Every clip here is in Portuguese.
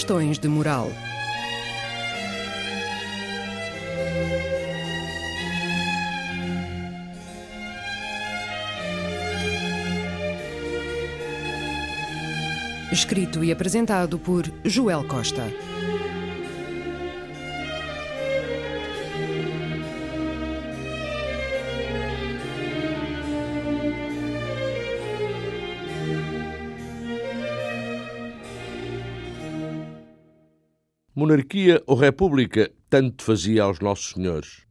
Questões de moral. Escrito e apresentado por Joel Costa. Monarquia ou República, tanto fazia aos nossos senhores.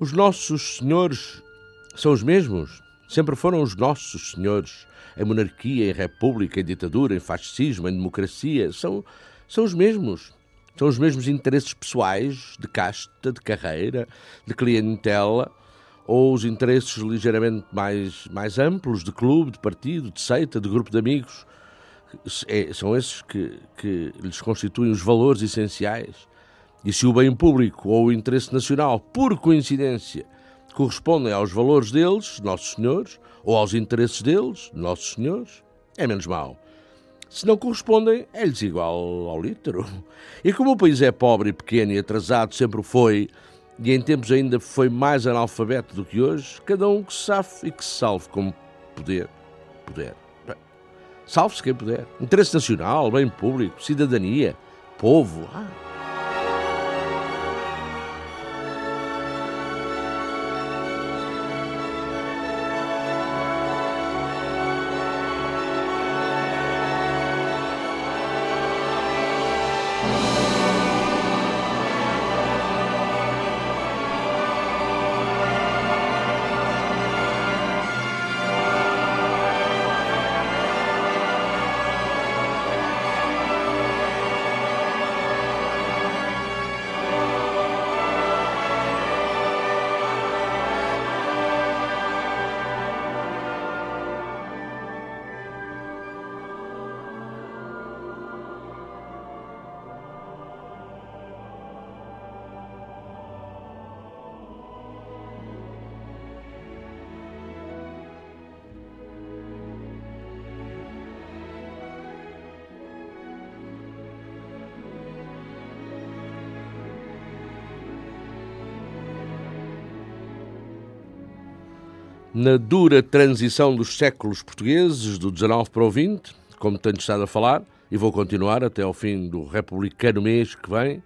Os nossos senhores são os mesmos? Sempre foram os nossos senhores. Em monarquia, em república, em ditadura, em fascismo, em democracia. São, são os mesmos. São os mesmos interesses pessoais, de casta, de carreira, de clientela, ou os interesses ligeiramente mais, mais amplos, de clube, de partido, de seita, de grupo de amigos. É, são esses que, que lhes constituem os valores essenciais e se o bem público ou o interesse nacional, por coincidência, correspondem aos valores deles, nossos senhores, ou aos interesses deles, nossos senhores, é menos mau. Se não correspondem, é-lhes igual ao lítero. E como o país é pobre, pequeno e atrasado, sempre foi, e em tempos ainda foi mais analfabeto do que hoje, cada um que se safe e que se salve como poder. Poder. Salve-se quem puder. Interesse nacional, bem público, cidadania, povo. Ah. Na dura transição dos séculos portugueses, do 19 para o 20, como tenho estado a falar, e vou continuar até ao fim do republicano mês que vem,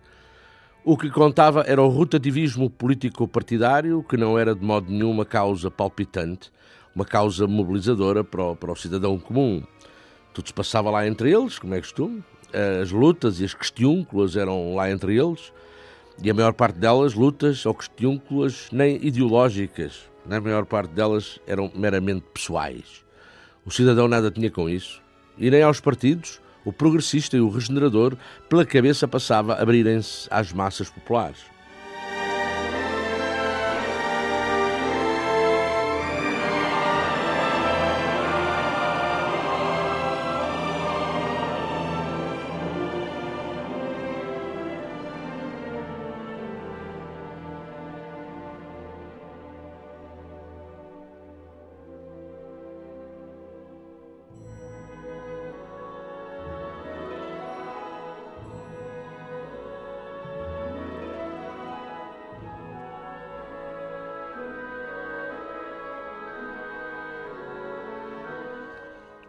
o que contava era o rotativismo político-partidário, que não era de modo nenhum uma causa palpitante, uma causa mobilizadora para o, para o cidadão comum. Tudo se passava lá entre eles, como é costume, as lutas e as questiúnculas eram lá entre eles, e a maior parte delas lutas ou questiúnculas nem ideológicas, na maior parte delas eram meramente pessoais. O cidadão nada tinha com isso. E nem aos partidos, o progressista e o regenerador, pela cabeça passava abrirem-se às massas populares.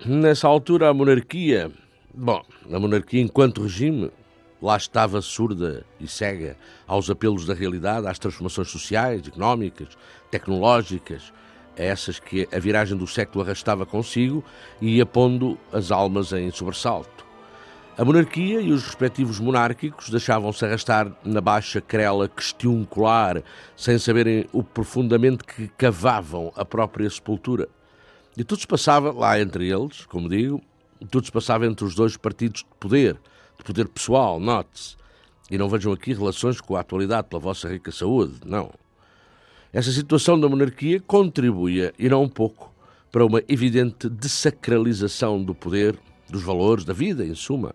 Nessa altura a monarquia, bom, a monarquia enquanto regime, lá estava surda e cega aos apelos da realidade, às transformações sociais, económicas, tecnológicas, a essas que a viragem do século arrastava consigo e ia pondo as almas em sobressalto. A monarquia e os respectivos monárquicos deixavam-se arrastar na baixa crela questioncular, sem saberem o profundamente que cavavam a própria sepultura. E tudo se passava lá entre eles, como digo, tudo se passava entre os dois partidos de poder, de poder pessoal, note-se. E não vejam aqui relações com a atualidade pela vossa rica saúde, não. Essa situação da monarquia contribuía, e não um pouco, para uma evidente desacralização do poder, dos valores, da vida, em suma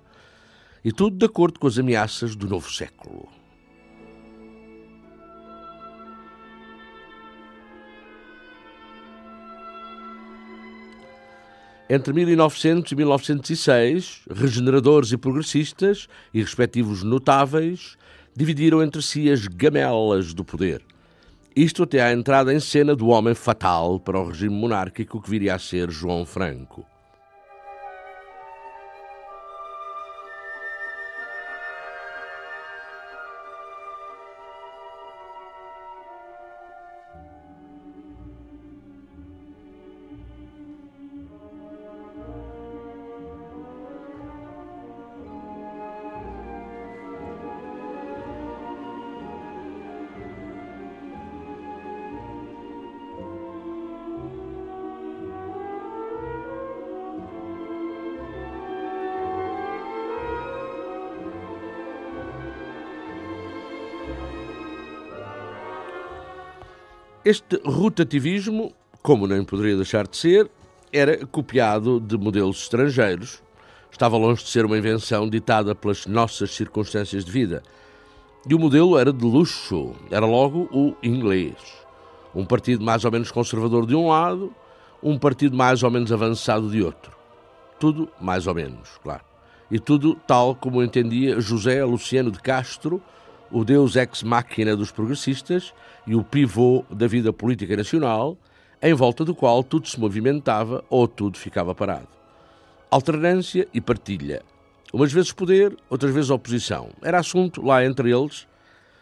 e tudo de acordo com as ameaças do novo século. Entre 1900 e 1906, regeneradores e progressistas, e respectivos notáveis, dividiram entre si as gamelas do poder. Isto até à entrada em cena do homem fatal para o regime monárquico que viria a ser João Franco. Este rotativismo, como nem poderia deixar de ser, era copiado de modelos estrangeiros. Estava longe de ser uma invenção ditada pelas nossas circunstâncias de vida. E o modelo era de luxo, era logo o inglês. Um partido mais ou menos conservador de um lado, um partido mais ou menos avançado de outro. Tudo mais ou menos, claro. E tudo tal como entendia José Luciano de Castro, o deus ex-máquina dos progressistas e o pivô da vida política nacional, em volta do qual tudo se movimentava ou tudo ficava parado. Alternância e partilha. Umas vezes poder, outras vezes oposição. Era assunto lá entre eles,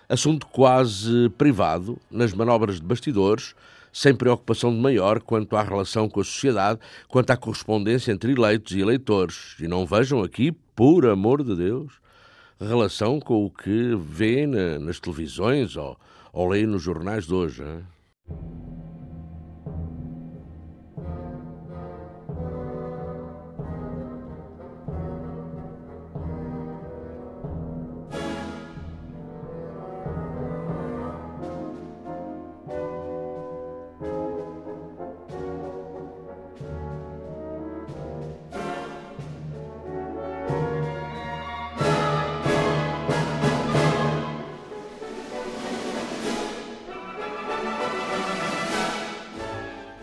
assunto quase privado, nas manobras de bastidores, sem preocupação de maior quanto à relação com a sociedade, quanto à correspondência entre eleitos e eleitores. E não vejam aqui, por amor de Deus, relação com o que vê na, nas televisões ou, ou lê nos jornais de hoje. Hein?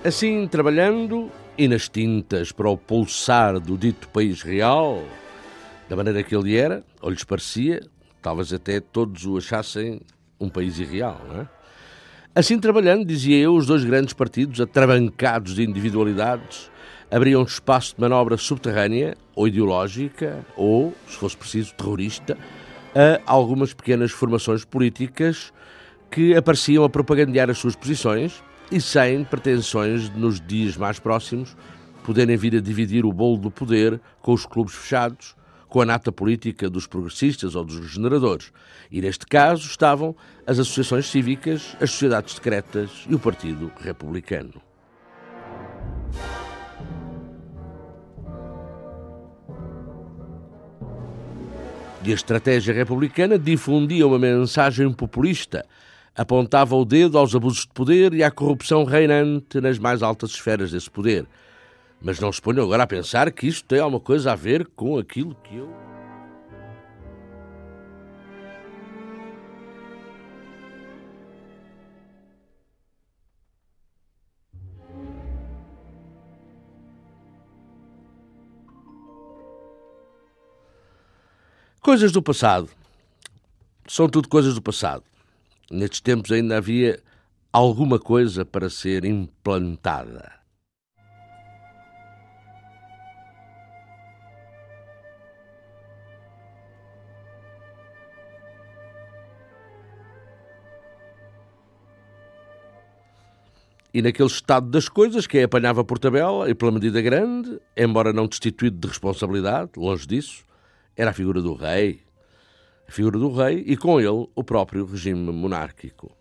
Assim, trabalhando e nas tintas para o pulsar do dito país real, da maneira que ele era, ou lhes parecia, talvez até todos o achassem um país irreal, não é? Assim trabalhando, dizia eu, os dois grandes partidos, atrabancados de individualidades, abriam espaço de manobra subterrânea, ou ideológica, ou, se fosse preciso, terrorista, a algumas pequenas formações políticas que apareciam a propagandear as suas posições, e sem pretensões de, nos dias mais próximos, poderem vir a dividir o bolo do poder com os clubes fechados, com a nata política dos progressistas ou dos regeneradores. E neste caso estavam as associações cívicas, as sociedades secretas e o Partido Republicano. E a estratégia republicana difundia uma mensagem populista apontava o dedo aos abusos de poder e à corrupção reinante nas mais altas esferas desse poder. Mas não se ponham agora a pensar que isto tem alguma coisa a ver com aquilo que eu. Coisas do passado. São tudo coisas do passado. Nestes tempos ainda havia alguma coisa para ser implantada. E naquele estado das coisas, quem apanhava por tabela e pela medida grande, embora não destituído de responsabilidade, longe disso, era a figura do rei, a figura do rei e com ele o próprio regime monárquico.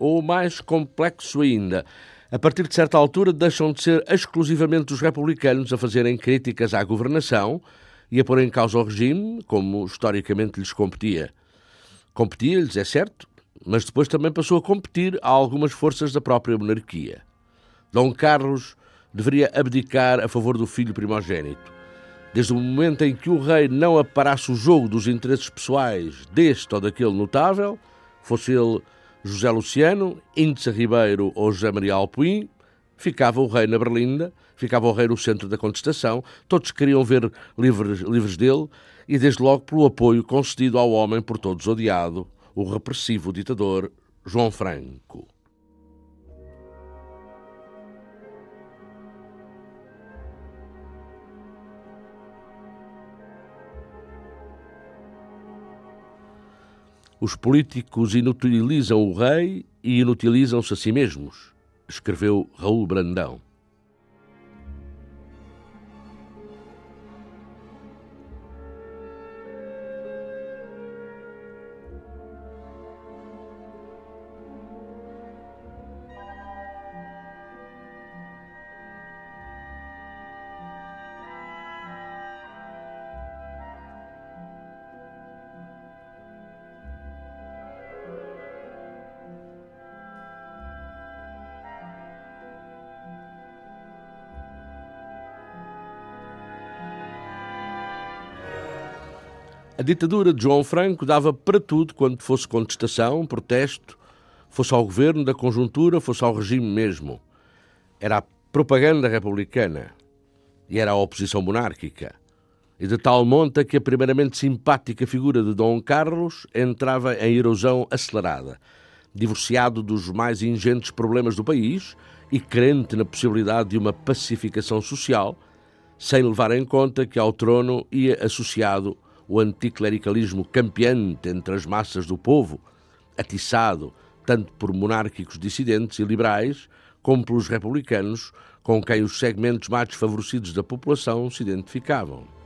ou mais complexo ainda. A partir de certa altura, deixam de ser exclusivamente os republicanos a fazerem críticas à governação e a pôr em causa o regime, como historicamente lhes competia. Competia-lhes, é certo, mas depois também passou a competir a algumas forças da própria monarquia. Dom Carlos deveria abdicar a favor do filho primogênito. Desde o momento em que o rei não aparasse o jogo dos interesses pessoais deste ou daquele notável, fosse ele José Luciano, Índice Ribeiro ou José Maria Alpuim, ficava o rei na Berlinda, ficava o rei no centro da contestação, todos queriam ver livres, livres dele e desde logo pelo apoio concedido ao homem por todos odiado, o repressivo ditador João Franco. Os políticos inutilizam o rei e inutilizam-se a si mesmos, escreveu Raul Brandão. A ditadura de João Franco dava para tudo quando fosse contestação, protesto, fosse ao governo da conjuntura, fosse ao regime mesmo. Era a propaganda republicana e era a oposição monárquica. E de tal monta que a primeiramente simpática figura de Dom Carlos entrava em erosão acelerada, divorciado dos mais ingentes problemas do país e crente na possibilidade de uma pacificação social, sem levar em conta que ao trono ia associado o anticlericalismo campeante entre as massas do povo, atiçado tanto por monárquicos dissidentes e liberais, como pelos republicanos, com quem os segmentos mais desfavorecidos da população se identificavam.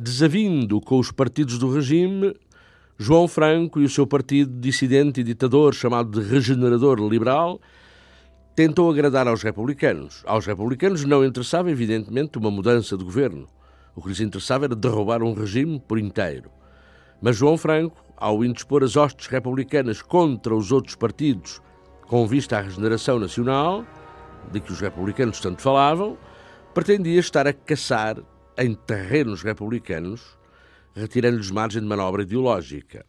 Desavindo com os partidos do regime, João Franco e o seu partido dissidente e ditador chamado de Regenerador Liberal tentou agradar aos republicanos. Aos republicanos não interessava, evidentemente, uma mudança de governo. O que lhes interessava era derrubar um regime por inteiro. Mas João Franco, ao indispor as hostes republicanas contra os outros partidos com vista à regeneração nacional, de que os republicanos tanto falavam, pretendia estar a caçar em terrenos republicanos, retirando-lhes margem de manobra ideológica.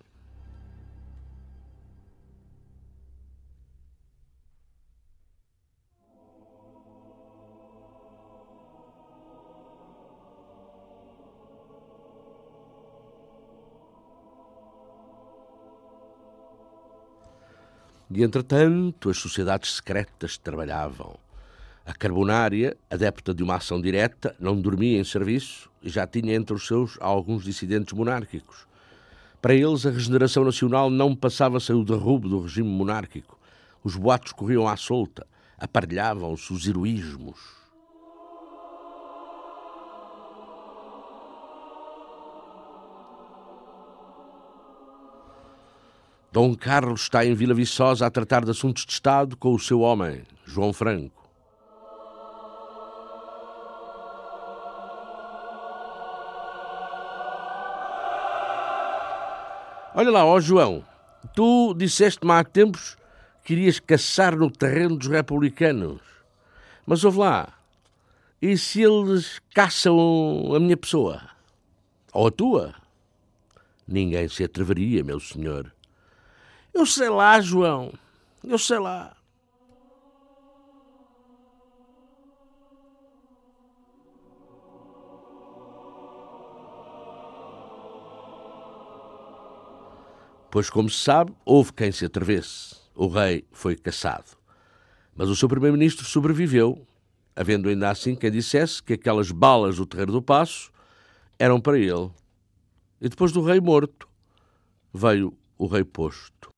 E, entretanto, as sociedades secretas trabalhavam a Carbonária, adepta de uma ação direta, não dormia em serviço e já tinha entre os seus alguns dissidentes monárquicos. Para eles, a regeneração nacional não passava sem o derrubo do regime monárquico. Os boatos corriam à solta, aparelhavam-se os heroísmos. Dom Carlos está em Vila Viçosa a tratar de assuntos de Estado com o seu homem, João Franco. Olha lá, ó João, tu disseste-me há tempos que irias caçar no terreno dos republicanos. Mas ouve lá, e se eles caçam a minha pessoa? Ou a tua? Ninguém se atreveria, meu senhor. Eu sei lá, João, eu sei lá. Pois, como se sabe, houve quem se atrevesse. O rei foi caçado. Mas o seu primeiro-ministro sobreviveu, havendo ainda assim quem dissesse que aquelas balas do Terreiro do Passo eram para ele. E depois do rei morto, veio o rei posto.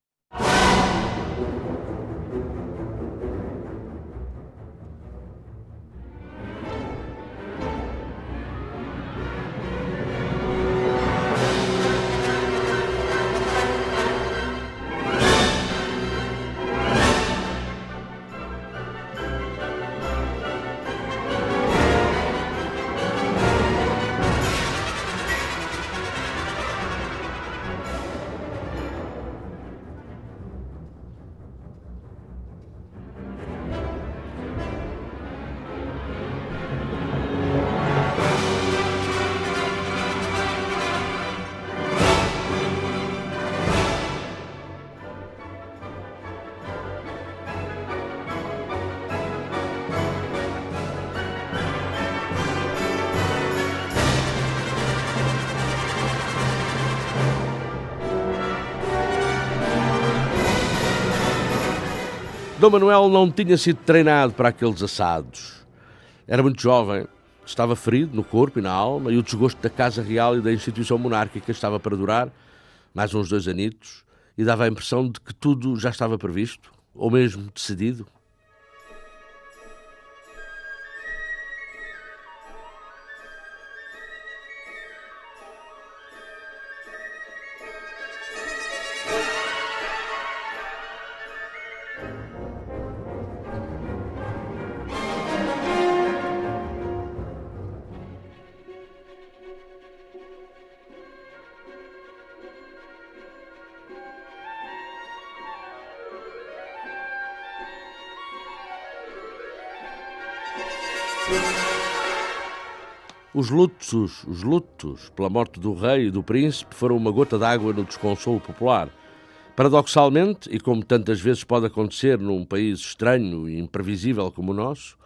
Dom Manuel não tinha sido treinado para aqueles assados. Era muito jovem, estava ferido no corpo e na alma, e o desgosto da Casa Real e da instituição monárquica estava para durar mais uns dois anitos, e dava a impressão de que tudo já estava previsto, ou mesmo decidido. Os lutos, os lutos pela morte do rei e do príncipe foram uma gota d'água no desconsolo popular. Paradoxalmente, e como tantas vezes pode acontecer num país estranho e imprevisível como o nosso,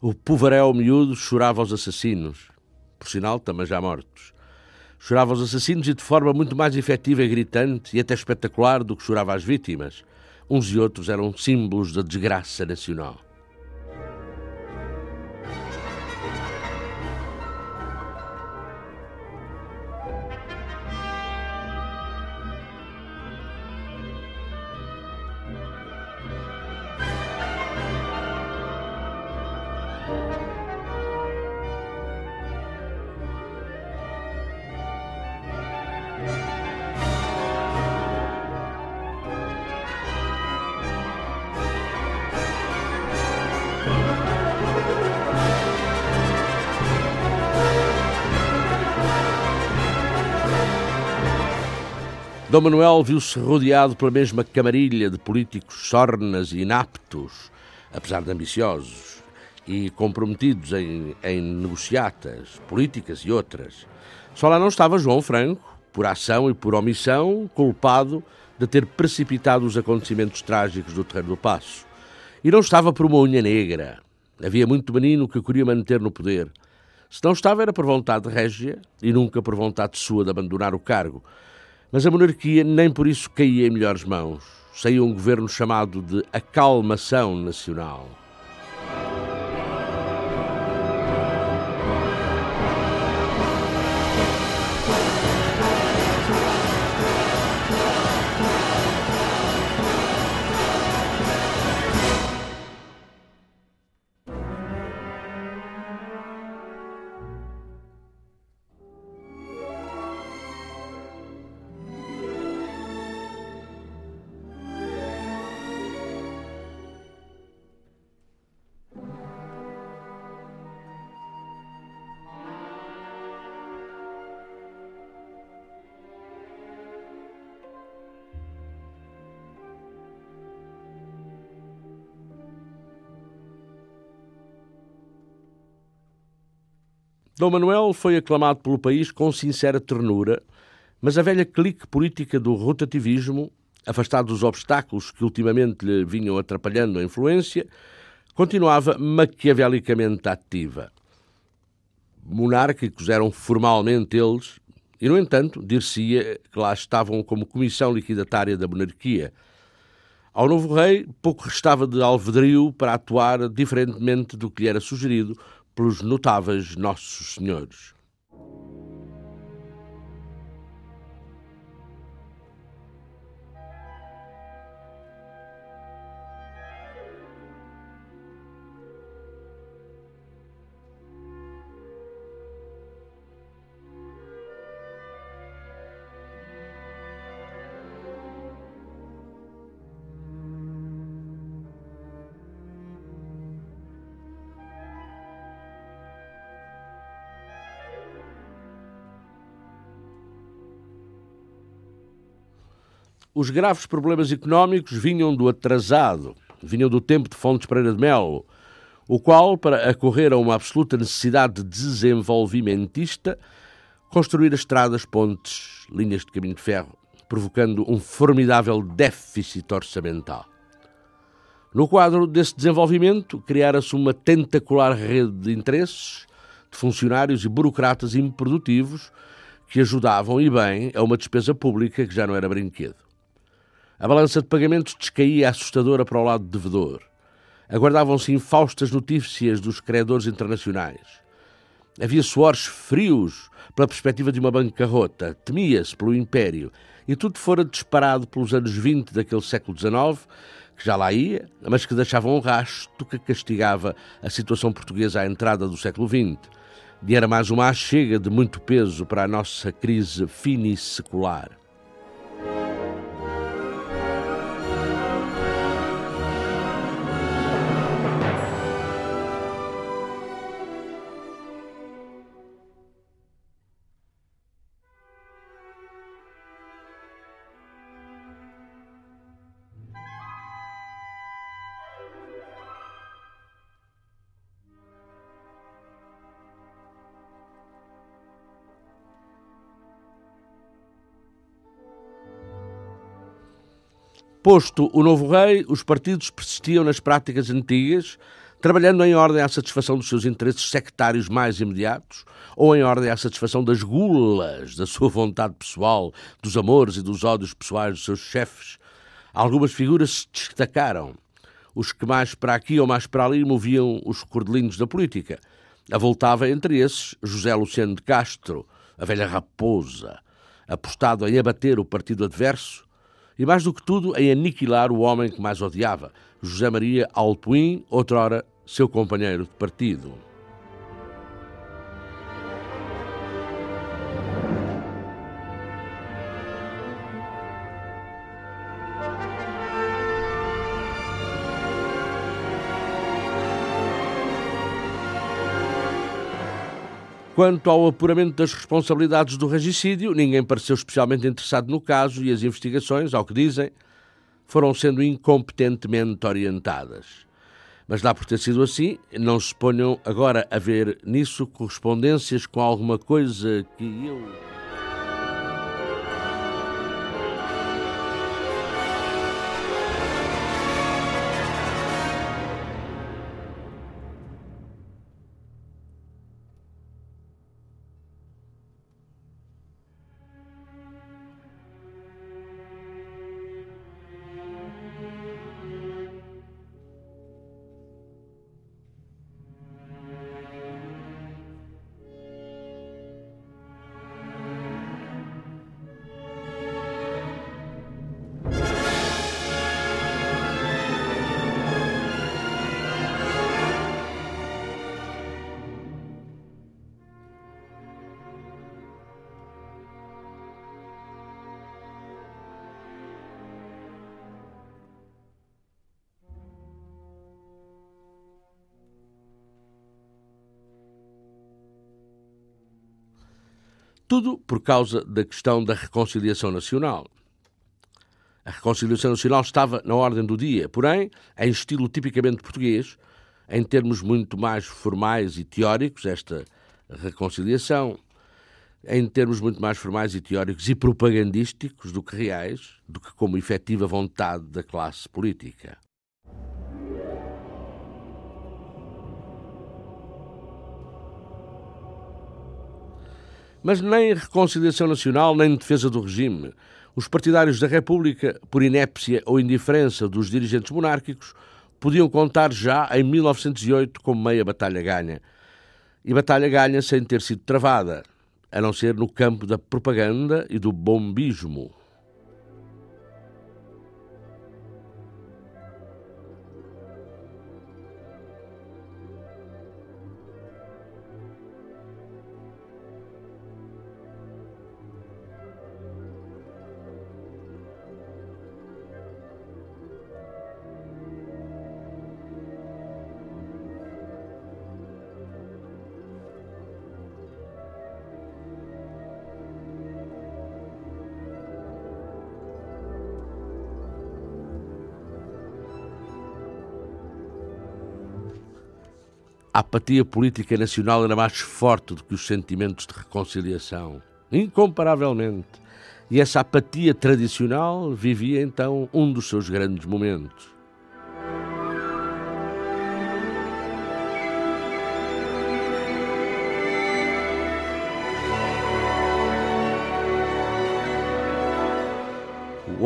o povaréu miúdo chorava aos assassinos, por sinal também já mortos. Chorava aos assassinos e de forma muito mais efetiva e gritante e até espetacular do que chorava às vítimas. Uns e outros eram símbolos da desgraça nacional. Dom Manuel viu-se rodeado pela mesma camarilha de políticos sornas e inaptos, apesar de ambiciosos, e comprometidos em, em negociatas políticas e outras. Só lá não estava João Franco, por ação e por omissão, culpado de ter precipitado os acontecimentos trágicos do Terreiro do Passo. E não estava por uma unha negra. Havia muito menino que queria manter no poder. Se não estava, era por vontade régia e nunca por vontade sua de abandonar o cargo. Mas a monarquia nem por isso caía em melhores mãos. Saiu um governo chamado de acalmação nacional. Dom Manuel foi aclamado pelo país com sincera ternura, mas a velha clique política do rotativismo, afastado dos obstáculos que ultimamente lhe vinham atrapalhando a influência, continuava maquiavelicamente ativa. Monárquicos eram formalmente eles, e, no entanto, dir-se-ia que lá estavam como comissão liquidatária da monarquia. Ao novo rei pouco restava de alvedrio para atuar diferentemente do que lhe era sugerido pelos notáveis Nossos Senhores. Os graves problemas económicos vinham do atrasado, vinham do tempo de Fontes Pereira de Melo, o qual, para acorrer a uma absoluta necessidade desenvolvimentista, construir estradas, pontes, linhas de caminho de ferro, provocando um formidável déficit orçamental. No quadro desse desenvolvimento, criara-se uma tentacular rede de interesses, de funcionários e burocratas improdutivos que ajudavam, e bem, a uma despesa pública que já não era brinquedo. A balança de pagamentos descaía assustadora para o lado devedor. Aguardavam-se infaustas notícias dos credores internacionais. Havia suores frios pela perspectiva de uma bancarrota, temia-se pelo Império, e tudo fora disparado pelos anos 20 daquele século XIX, que já lá ia, mas que deixava um rasto que castigava a situação portuguesa à entrada do século XX. E era mais uma chega de muito peso para a nossa crise finissecular. Posto o novo rei, os partidos persistiam nas práticas antigas, trabalhando em ordem à satisfação dos seus interesses sectários mais imediatos ou em ordem à satisfação das gulas da sua vontade pessoal, dos amores e dos ódios pessoais dos seus chefes. Algumas figuras se destacaram. Os que mais para aqui ou mais para ali moviam os cordelinhos da política. Avoltava entre esses José Luciano de Castro, a velha raposa, apostado em abater o partido adverso e mais do que tudo em aniquilar o homem que mais odiava, José Maria Alpuim, outrora seu companheiro de partido. Quanto ao apuramento das responsabilidades do regicídio, ninguém pareceu especialmente interessado no caso e as investigações, ao que dizem, foram sendo incompetentemente orientadas. Mas dá por ter sido assim, não se ponham agora a ver nisso correspondências com alguma coisa que eu. Tudo por causa da questão da reconciliação nacional. A reconciliação nacional estava na ordem do dia, porém, em estilo tipicamente português, em termos muito mais formais e teóricos, esta reconciliação, em termos muito mais formais e teóricos e propagandísticos do que reais, do que como efetiva vontade da classe política. Mas nem reconciliação nacional, nem defesa do regime. Os partidários da República, por inépcia ou indiferença dos dirigentes monárquicos, podiam contar já em 1908 com meia batalha ganha. E batalha ganha sem ter sido travada, a não ser no campo da propaganda e do bombismo. A apatia política nacional era mais forte do que os sentimentos de reconciliação, incomparavelmente. E essa apatia tradicional vivia então um dos seus grandes momentos.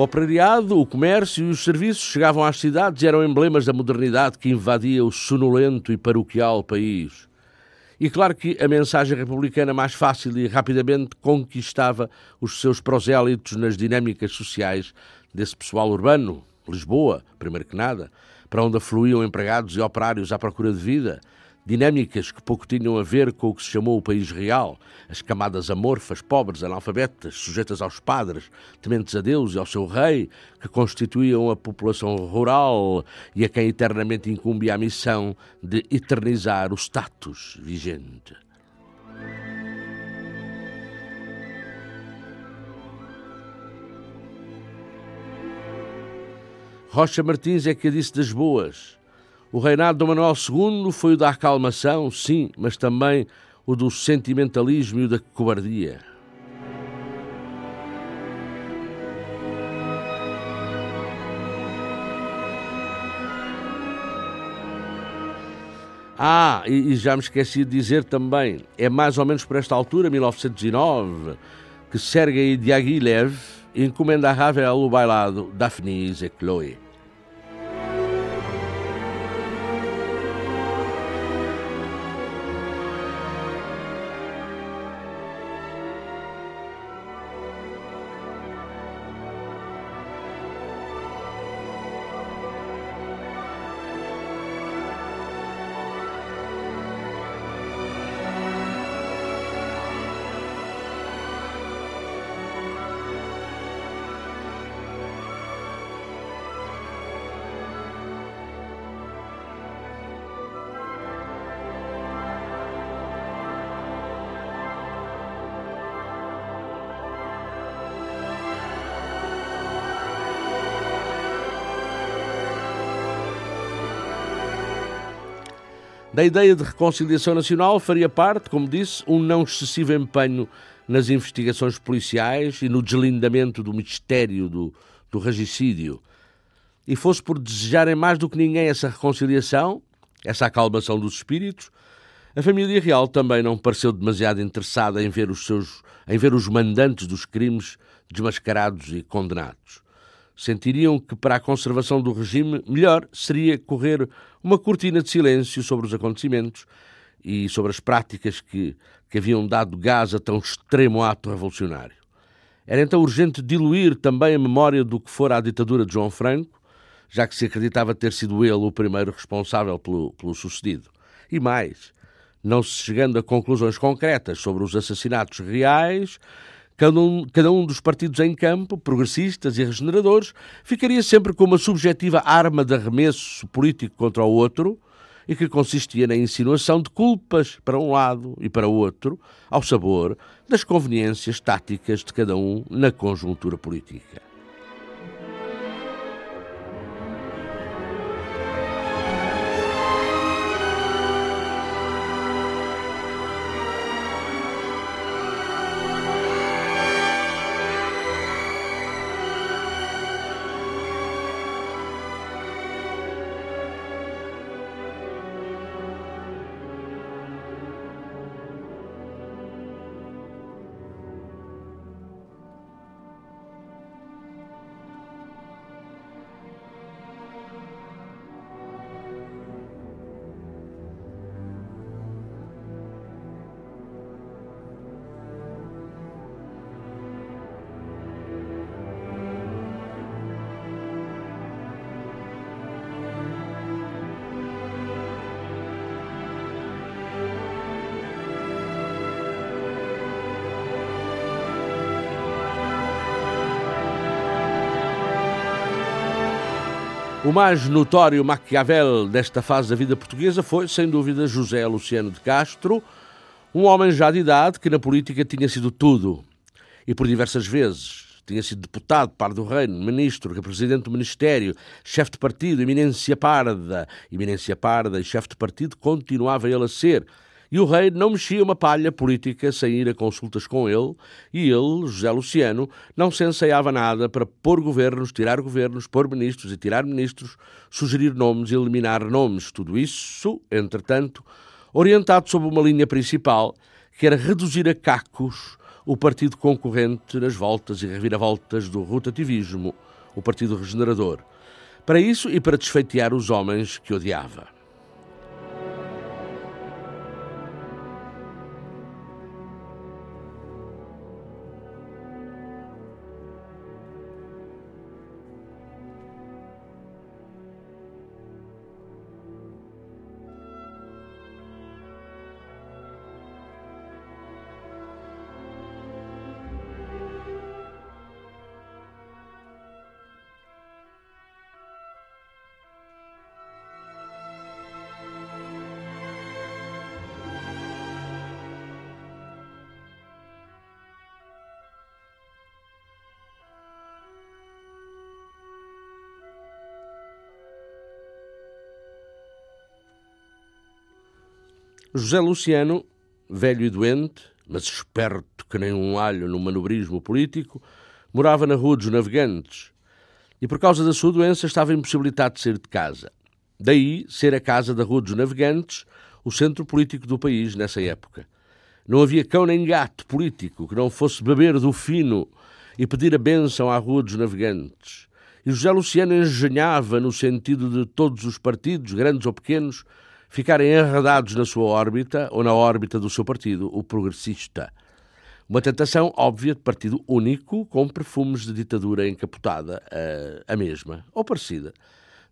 O operariado, o comércio e os serviços chegavam às cidades e eram emblemas da modernidade que invadia o sonolento e paroquial país. E claro que a mensagem republicana mais fácil e rapidamente conquistava os seus prosélitos nas dinâmicas sociais desse pessoal urbano, Lisboa, primeiro que nada, para onde afluíam empregados e operários à procura de vida, dinâmicas que pouco tinham a ver com o que se chamou o país real, as camadas amorfas, pobres, analfabetas, sujeitas aos padres, tementes a Deus e ao seu rei, que constituíam a população rural e a quem eternamente incumbia a missão de eternizar o status vigente. Rocha Martins é que disse das boas, o reinado de Manuel II foi o da acalmação, sim, mas também o do sentimentalismo e o da cobardia. Ah, e, já me esqueci de dizer também, é mais ou menos por esta altura, 1909, que Sergei Diaghilev encomenda a Ravel o bailado Daphnis e Chloe. Da ideia de reconciliação nacional faria parte, como disse, um não excessivo empenho nas investigações policiais e no deslindamento do mistério do, do regicídio. E fosse por desejarem mais do que ninguém essa reconciliação, essa acalmação dos espíritos, a família real também não pareceu demasiado interessada em ver os seus, em ver os mandantes dos crimes desmascarados e condenados sentiriam que para a conservação do regime melhor seria correr uma cortina de silêncio sobre os acontecimentos e sobre as práticas que, que haviam dado gás a tão extremo ato revolucionário. Era então urgente diluir também a memória do que fora a ditadura de João Franco, já que se acreditava ter sido ele o primeiro responsável pelo, pelo sucedido. E mais, não se chegando a conclusões concretas sobre os assassinatos reais, Cada um, cada um dos partidos em campo, progressistas e regeneradores, ficaria sempre com uma subjetiva arma de arremesso político contra o outro e que consistia na insinuação de culpas para um lado e para o outro, ao sabor das conveniências táticas de cada um na conjuntura política. O mais notório Maquiavel desta fase da vida portuguesa foi, sem dúvida, José Luciano de Castro, um homem já de idade que na política tinha sido tudo e por diversas vezes tinha sido deputado, par do reino, ministro, presidente do ministério, chefe de partido, eminência parda. Eminência parda e chefe de partido continuava ele a ser e o rei não mexia uma palha política sem ir a consultas com ele, e ele, José Luciano, não se ensaiava nada para pôr governos, tirar governos, pôr ministros e tirar ministros, sugerir nomes e eliminar nomes. Tudo isso, entretanto, orientado sob uma linha principal, que era reduzir a cacos o partido concorrente nas voltas e reviravoltas do rotativismo, o Partido Regenerador. Para isso e para desfeitear os homens que odiava. José Luciano, velho e doente, mas esperto que nem um alho no manobrismo político, morava na Rua dos Navegantes e, por causa da sua doença, estava impossibilitado de sair de casa. Daí ser a casa da Rua dos Navegantes o centro político do país nessa época. Não havia cão nem gato político que não fosse beber do fino e pedir a bênção à Rua dos Navegantes. E José Luciano engenhava no sentido de todos os partidos, grandes ou pequenos, ficarem enredados na sua órbita ou na órbita do seu partido, o progressista. Uma tentação óbvia de partido único, com perfumes de ditadura encapotada, a, a mesma, ou parecida.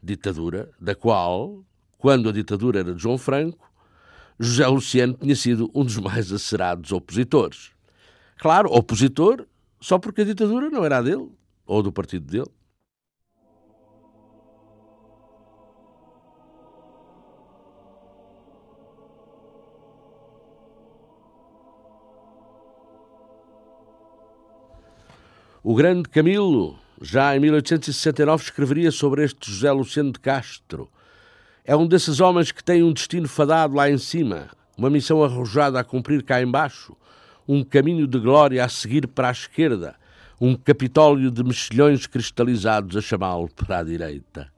Ditadura da qual, quando a ditadura era de João Franco, José Luciano tinha sido um dos mais acerados opositores. Claro, opositor só porque a ditadura não era dele, ou do partido dele. O grande Camilo, já em 1869, escreveria sobre este José Luciano de Castro. É um desses homens que tem um destino fadado lá em cima, uma missão arrojada a cumprir cá embaixo, um caminho de glória a seguir para a esquerda, um capitólio de mexilhões cristalizados a chamá-lo para a direita.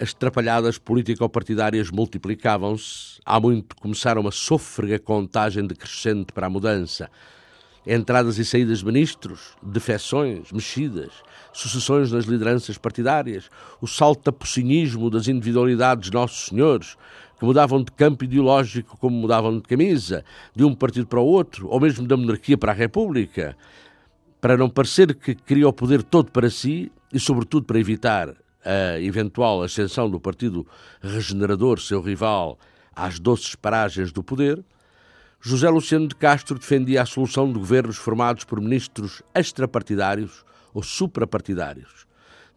As trapalhadas político-partidárias multiplicavam-se. Há muito começaram uma sôfrega contagem decrescente para a mudança. Entradas e saídas de ministros, defecções, mexidas, sucessões nas lideranças partidárias, o saltapocinhismo das individualidades nossos senhores, que mudavam de campo ideológico como mudavam de camisa, de um partido para o outro, ou mesmo da monarquia para a república, para não parecer que queria o poder todo para si e, sobretudo, para evitar a eventual ascensão do Partido Regenerador, seu rival, às doces paragens do poder, José Luciano de Castro defendia a solução de governos formados por ministros extrapartidários ou suprapartidários,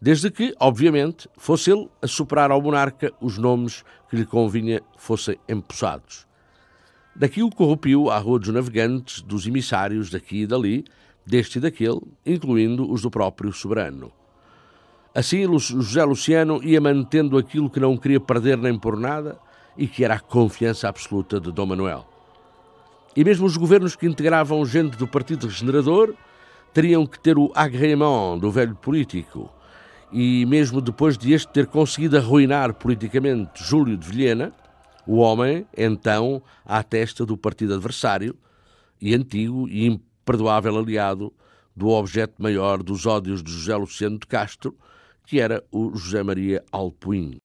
desde que, obviamente, fosse ele a superar ao monarca os nomes que lhe convinha fossem empossados. Daqui o corrupio à Rua dos Navegantes dos emissários daqui e dali, deste e daquele, incluindo os do próprio soberano. Assim, José Luciano ia mantendo aquilo que não queria perder nem por nada e que era a confiança absoluta de Dom Manuel. E mesmo os governos que integravam gente do Partido Regenerador teriam que ter o agrément do velho político. E mesmo depois de este ter conseguido arruinar politicamente Júlio de Vilhena, o homem, então, à testa do partido adversário e antigo e imperdoável aliado do objeto maior dos ódios de José Luciano de Castro, que era o José Maria Alpuim.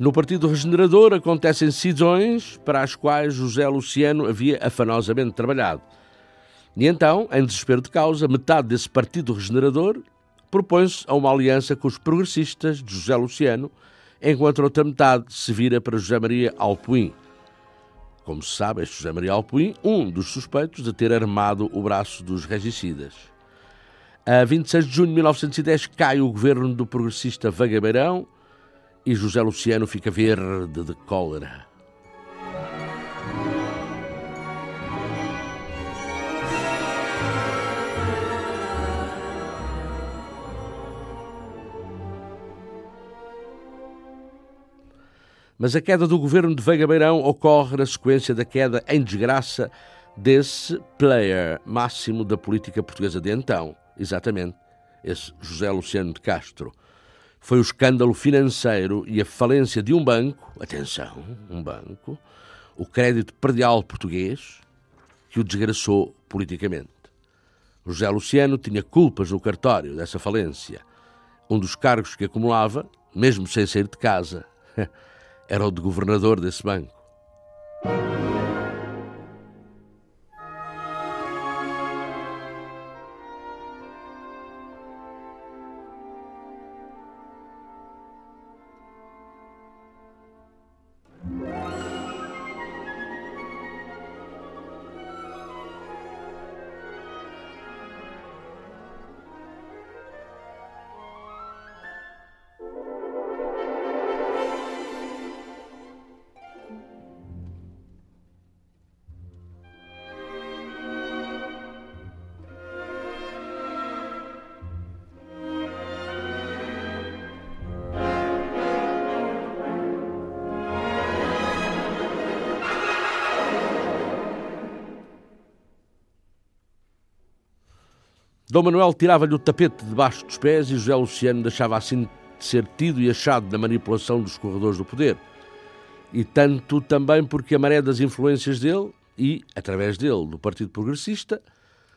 No Partido Regenerador acontecem cisões para as quais José Luciano havia afanosamente trabalhado. E então, em desespero de causa, metade desse Partido Regenerador propõe-se a uma aliança com os progressistas de José Luciano, enquanto a outra metade se vira para José Maria Alpuim. Como se sabe, este José Maria Alpuim, um dos suspeitos de ter armado o braço dos regicidas. A 26 de junho de 1910 cai o governo do progressista Vagabeirão, e José Luciano fica verde de cólera. Mas a queda do governo de Veiga Beirão ocorre na sequência da queda em desgraça desse player máximo da política portuguesa de então, exatamente, esse José Luciano de Castro foi o escândalo financeiro e a falência de um banco, atenção, um banco, o crédito predial português, que o desgraçou politicamente. José Luciano tinha culpas no cartório dessa falência. Um dos cargos que acumulava, mesmo sem sair de casa, era o de governador desse banco. Dom Manuel tirava-lhe o tapete debaixo dos pés e José Luciano deixava assim de ser tido e achado na manipulação dos corredores do poder. E tanto também porque a maré das influências dele e, através dele, do Partido Progressista,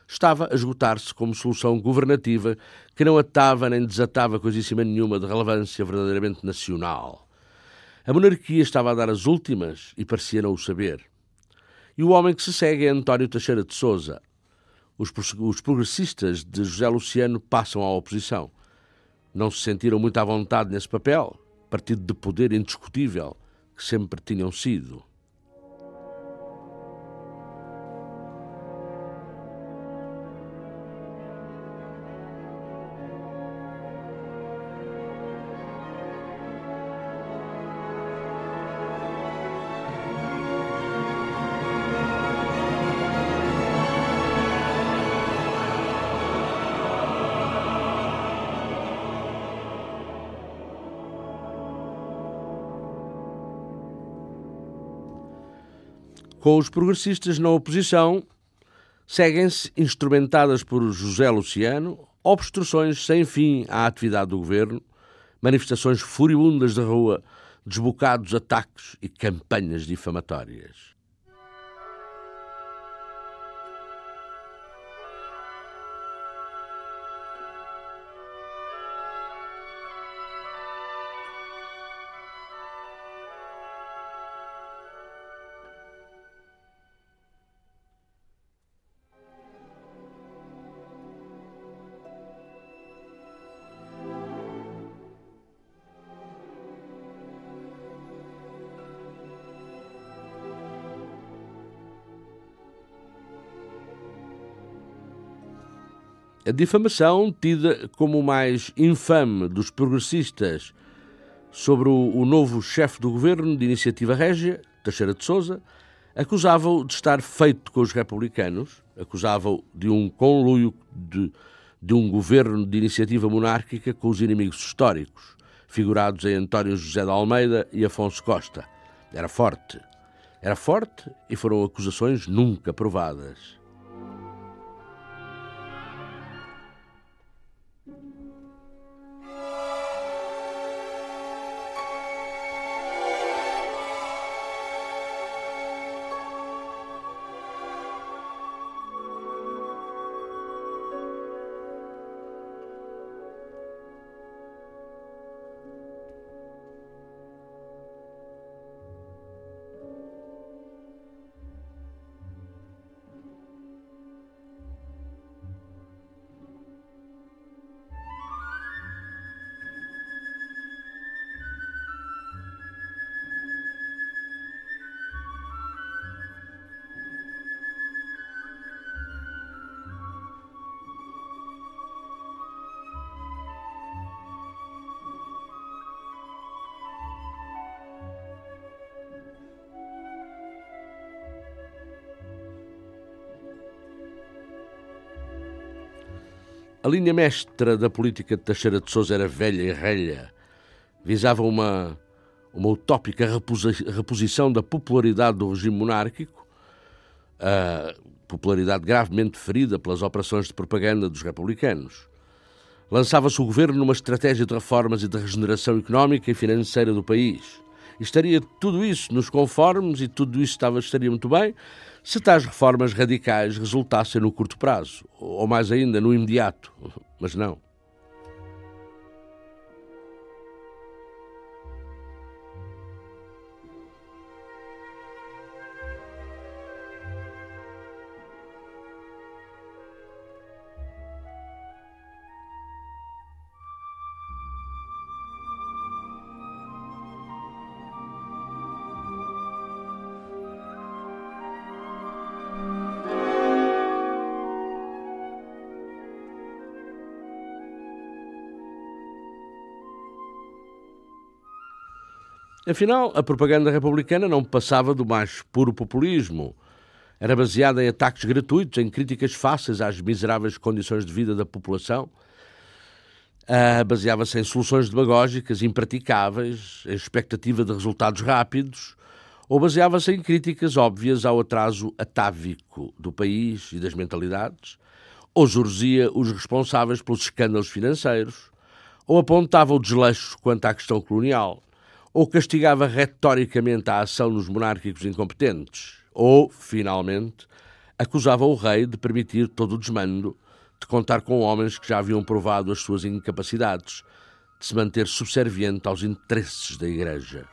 estava a esgotar-se como solução governativa que não atava nem desatava coisíssima nenhuma de relevância verdadeiramente nacional. A monarquia estava a dar as últimas e parecia não o saber. E o homem que se segue é António Teixeira de Souza, os, progressistas de José Luciano passam à oposição. Não se sentiram muito à vontade nesse papel, partido de poder indiscutível que sempre tinham sido. Com os progressistas na oposição, seguem-se, instrumentadas por José Luciano, obstruções sem fim à atividade do governo, manifestações furibundas de rua, desbocados ataques e campanhas difamatórias. A difamação, tida como o mais infame dos progressistas sobre o, o novo chefe do governo de Iniciativa Régia, Teixeira de Souza, acusava-o de estar feito com os republicanos, acusava-o de um conluio de, de um governo de iniciativa monárquica com os inimigos históricos, figurados em António José de Almeida e Afonso Costa. Era forte. Era forte e foram acusações nunca provadas. A linha mestra da política de Teixeira de Sousa era velha e relha. Visava uma, uma utópica reposição da popularidade do regime monárquico, a popularidade gravemente ferida pelas operações de propaganda dos republicanos. Lançava-se o governo numa estratégia de reformas e de regeneração económica e financeira do país. Estaria tudo isso nos conformes e tudo isso estava, estaria muito bem se tais reformas radicais resultassem no curto prazo, ou mais ainda no imediato. Mas não. Afinal, a propaganda republicana não passava do mais puro populismo. Era baseada em ataques gratuitos, em críticas fáceis às miseráveis condições de vida da população. Uh, Baseava-se em soluções demagógicas impraticáveis, em expectativa de resultados rápidos, ou baseava-se em críticas óbvias ao atraso atávico do país e das mentalidades, ou jurzia os responsáveis pelos escândalos financeiros, ou apontava o desleixo quanto à questão colonial ou castigava retoricamente a ação dos monárquicos incompetentes, ou, finalmente, acusava o rei de permitir todo o desmando, de contar com homens que já haviam provado as suas incapacidades, de se manter subserviente aos interesses da Igreja.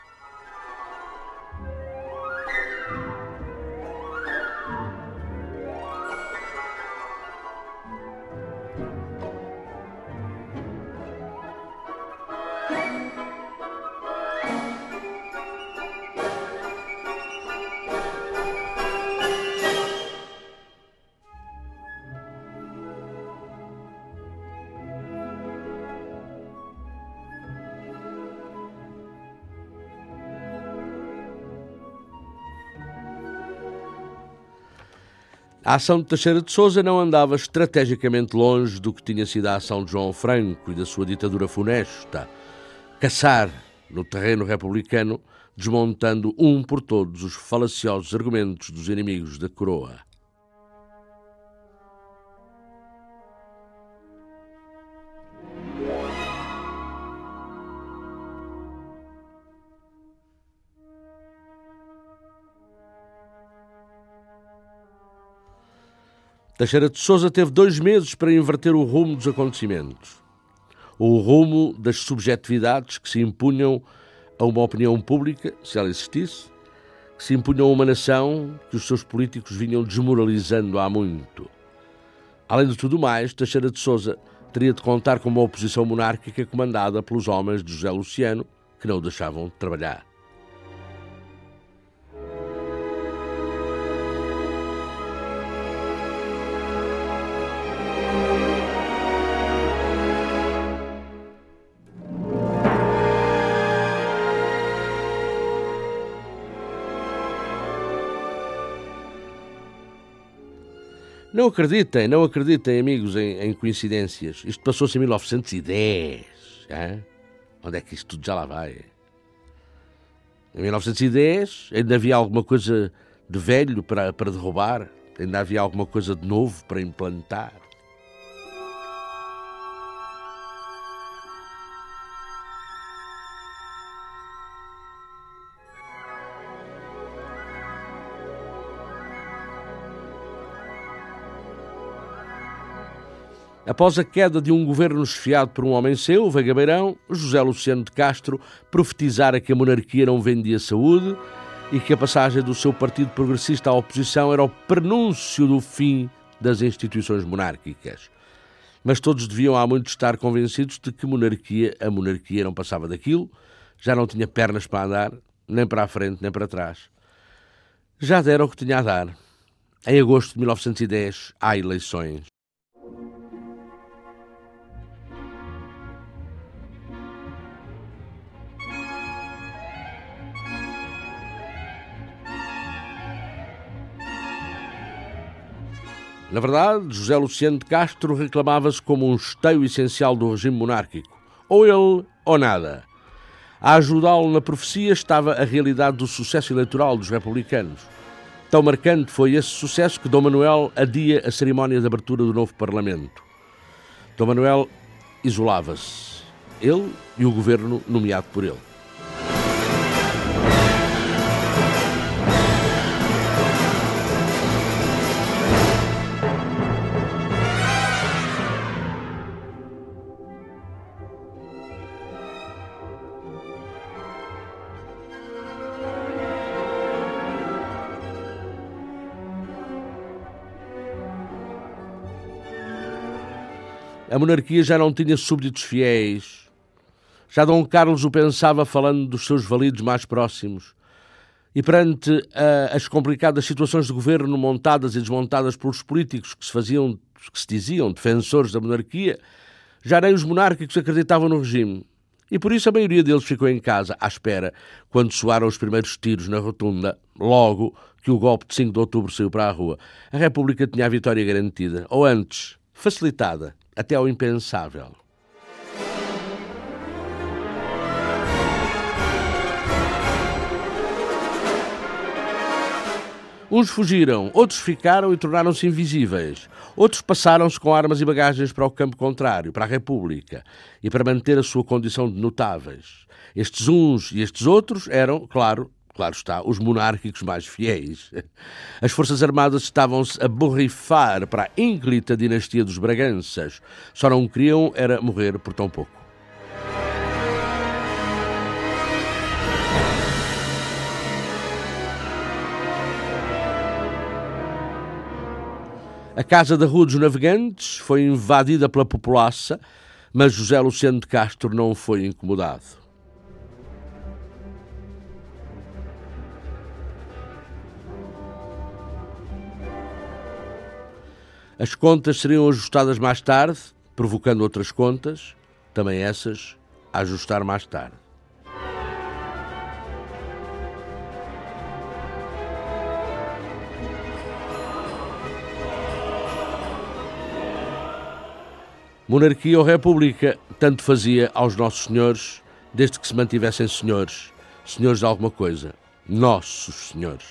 A ação de Teixeira de Souza não andava estrategicamente longe do que tinha sido a ação de João Franco e da sua ditadura funesta. Caçar no terreno republicano, desmontando um por todos os falaciosos argumentos dos inimigos da coroa. Teixeira de Souza teve dois meses para inverter o rumo dos acontecimentos. O rumo das subjetividades que se impunham a uma opinião pública, se ela existisse, que se impunham a uma nação que os seus políticos vinham desmoralizando há muito. Além de tudo mais, Teixeira de Souza teria de contar com uma oposição monárquica comandada pelos homens de José Luciano, que não o deixavam trabalhar. Não acreditem, não acreditem, amigos, em, em coincidências. Isto passou-se em 1910. Hein? Onde é que isto tudo já lá vai? Em 1910 ainda havia alguma coisa de velho para, para derrubar, ainda havia alguma coisa de novo para implantar. Após a queda de um governo esfiado por um homem seu, o Vagabeirão, José Luciano de Castro profetizara que a monarquia não vendia saúde e que a passagem do seu partido progressista à oposição era o prenúncio do fim das instituições monárquicas. Mas todos deviam há muito estar convencidos de que monarquia, a monarquia não passava daquilo, já não tinha pernas para andar, nem para a frente, nem para trás. Já deram o que tinha a dar. Em agosto de 1910 há eleições. Na verdade, José Luciano de Castro reclamava-se como um esteio essencial do regime monárquico. Ou ele ou nada. A ajudá-lo na profecia estava a realidade do sucesso eleitoral dos republicanos. Tão marcante foi esse sucesso que Dom Manuel adia a cerimónia de abertura do novo Parlamento. Dom Manuel isolava-se, ele e o governo nomeado por ele. A monarquia já não tinha súbditos fiéis. Já Dom Carlos o pensava falando dos seus validos mais próximos. E perante uh, as complicadas situações de governo montadas e desmontadas pelos políticos que se faziam, que se diziam defensores da monarquia, já nem os monárquicos acreditavam no regime. E por isso a maioria deles ficou em casa, à espera, quando soaram os primeiros tiros na rotunda, logo que o golpe de 5 de outubro saiu para a rua. A República tinha a vitória garantida, ou antes, facilitada até ao impensável. Uns fugiram, outros ficaram e tornaram-se invisíveis. Outros passaram-se com armas e bagagens para o campo contrário, para a República, e para manter a sua condição de notáveis. Estes uns e estes outros eram, claro, claro está, os monárquicos mais fiéis. As Forças Armadas estavam-se a borrifar para a ínclita dinastia dos Braganças. Só não queriam era morrer por tão pouco. A casa da Rua dos Navegantes foi invadida pela populaça, mas José Luciano de Castro não foi incomodado. As contas seriam ajustadas mais tarde, provocando outras contas, também essas, a ajustar mais tarde. Monarquia ou República, tanto fazia aos nossos senhores, desde que se mantivessem senhores, senhores de alguma coisa, nossos senhores.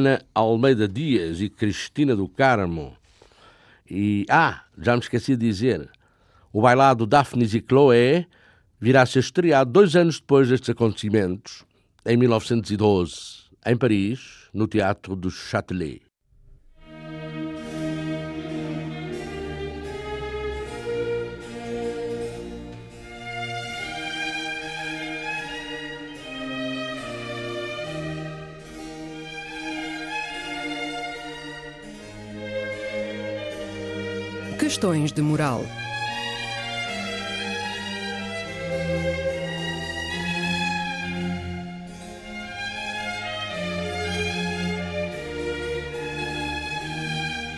Ana Almeida Dias e Cristina do Carmo. E, ah, já me esqueci de dizer, o bailado Daphnis e Chloé virá a ser estreado dois anos depois destes acontecimentos, em 1912, em Paris, no Teatro do Châtelet. Questões de moral.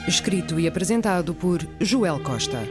Escrito e apresentado por Joel Costa.